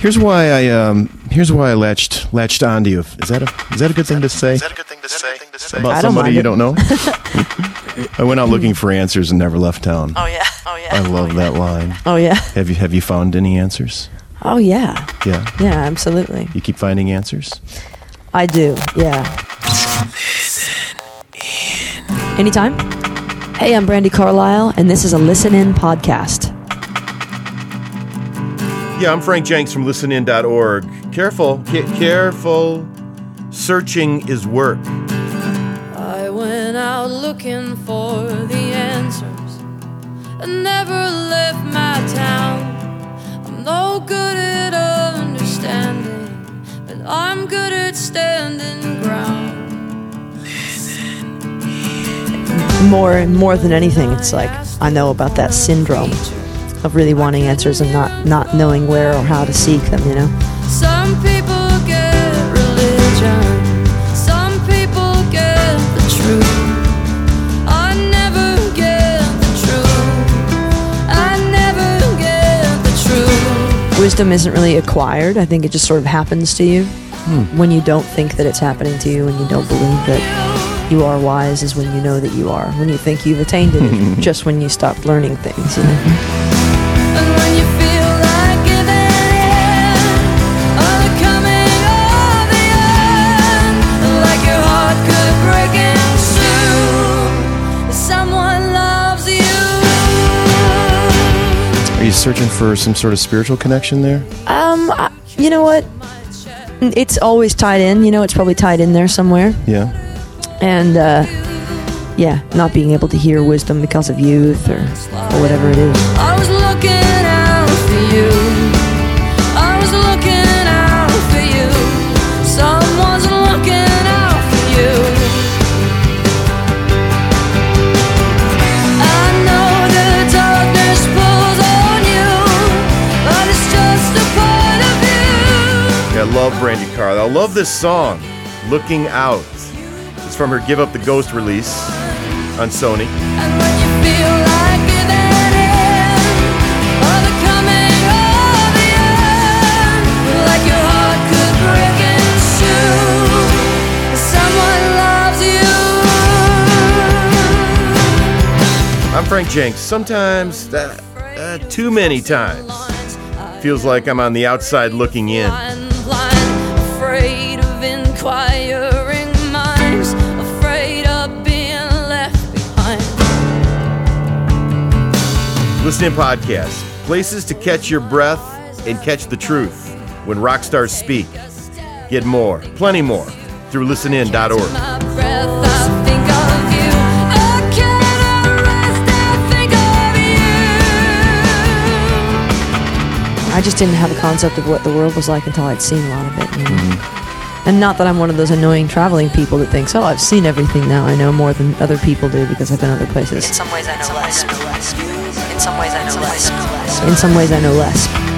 Here's why I um. Here's why I latched latched onto you. Is that a is that a good thing to say Is that a good thing to say? about I don't somebody you don't know? I went out looking for answers and never left town. Oh yeah. Oh yeah. I love that line. Oh yeah. Have you have you found any answers? Oh yeah. Yeah. Yeah, absolutely. You keep finding answers. I do. Yeah. Anytime. Hey, I'm Brandi Carlile, and this is a Listen In podcast. Yeah, I'm Frank Jenks from listenin.org. Careful, ca- careful. Searching is work. I went out looking for the answers. I never left my town. I'm no good at understanding, but I'm good at standing ground. More more than anything, it's like I know about that syndrome of really wanting answers and not not knowing where or how to seek them. You know. Some people get religion, some people get the truth. I never get the truth. I never get the truth. Wisdom isn't really acquired. I think it just sort of happens to you hmm. when you don't think that it's happening to you, and you don't believe that you are wise. Is when you know that you are. When you think you've attained it, just when you stop learning things. You know? And when you feel like giving in, or the coming of the end, like your heart could break in two, someone loves you. Are you searching for some sort of spiritual connection there? Um, I, you know what? It's always tied in. You know, it's probably tied in there somewhere. Yeah. And uh, yeah, not being able to hear wisdom because of youth or or whatever it is. I was looking out for you. I was looking out for you. Someone's looking out for you. I know the darkness pulls on you, but it's just a part of you. Yeah, I love Brandi Carlile. I love this song, Looking Out. It's from her Give Up the Ghost release on Sony. And when you feel like giving in, or the coming of the end, like your heart could break in two, someone loves you. I'm Frank Jenks. Sometimes, uh, uh, too many times, feels like I'm on the outside looking in. Listen in podcast, places to catch your breath and catch the truth when rock stars speak. Get more, plenty more, through listenin.org. My breath, I think of you. I cannot rest, I think of you. I just didn't have a concept of what the world was like until I'd seen a lot of it. You know? Mm-hmm. And not that I'm one of those annoying traveling people that thinks, oh, I've seen everything now. I know more than other people do because I've been other places. In some ways, I know less. In some ways, I know less. In some ways, I know less.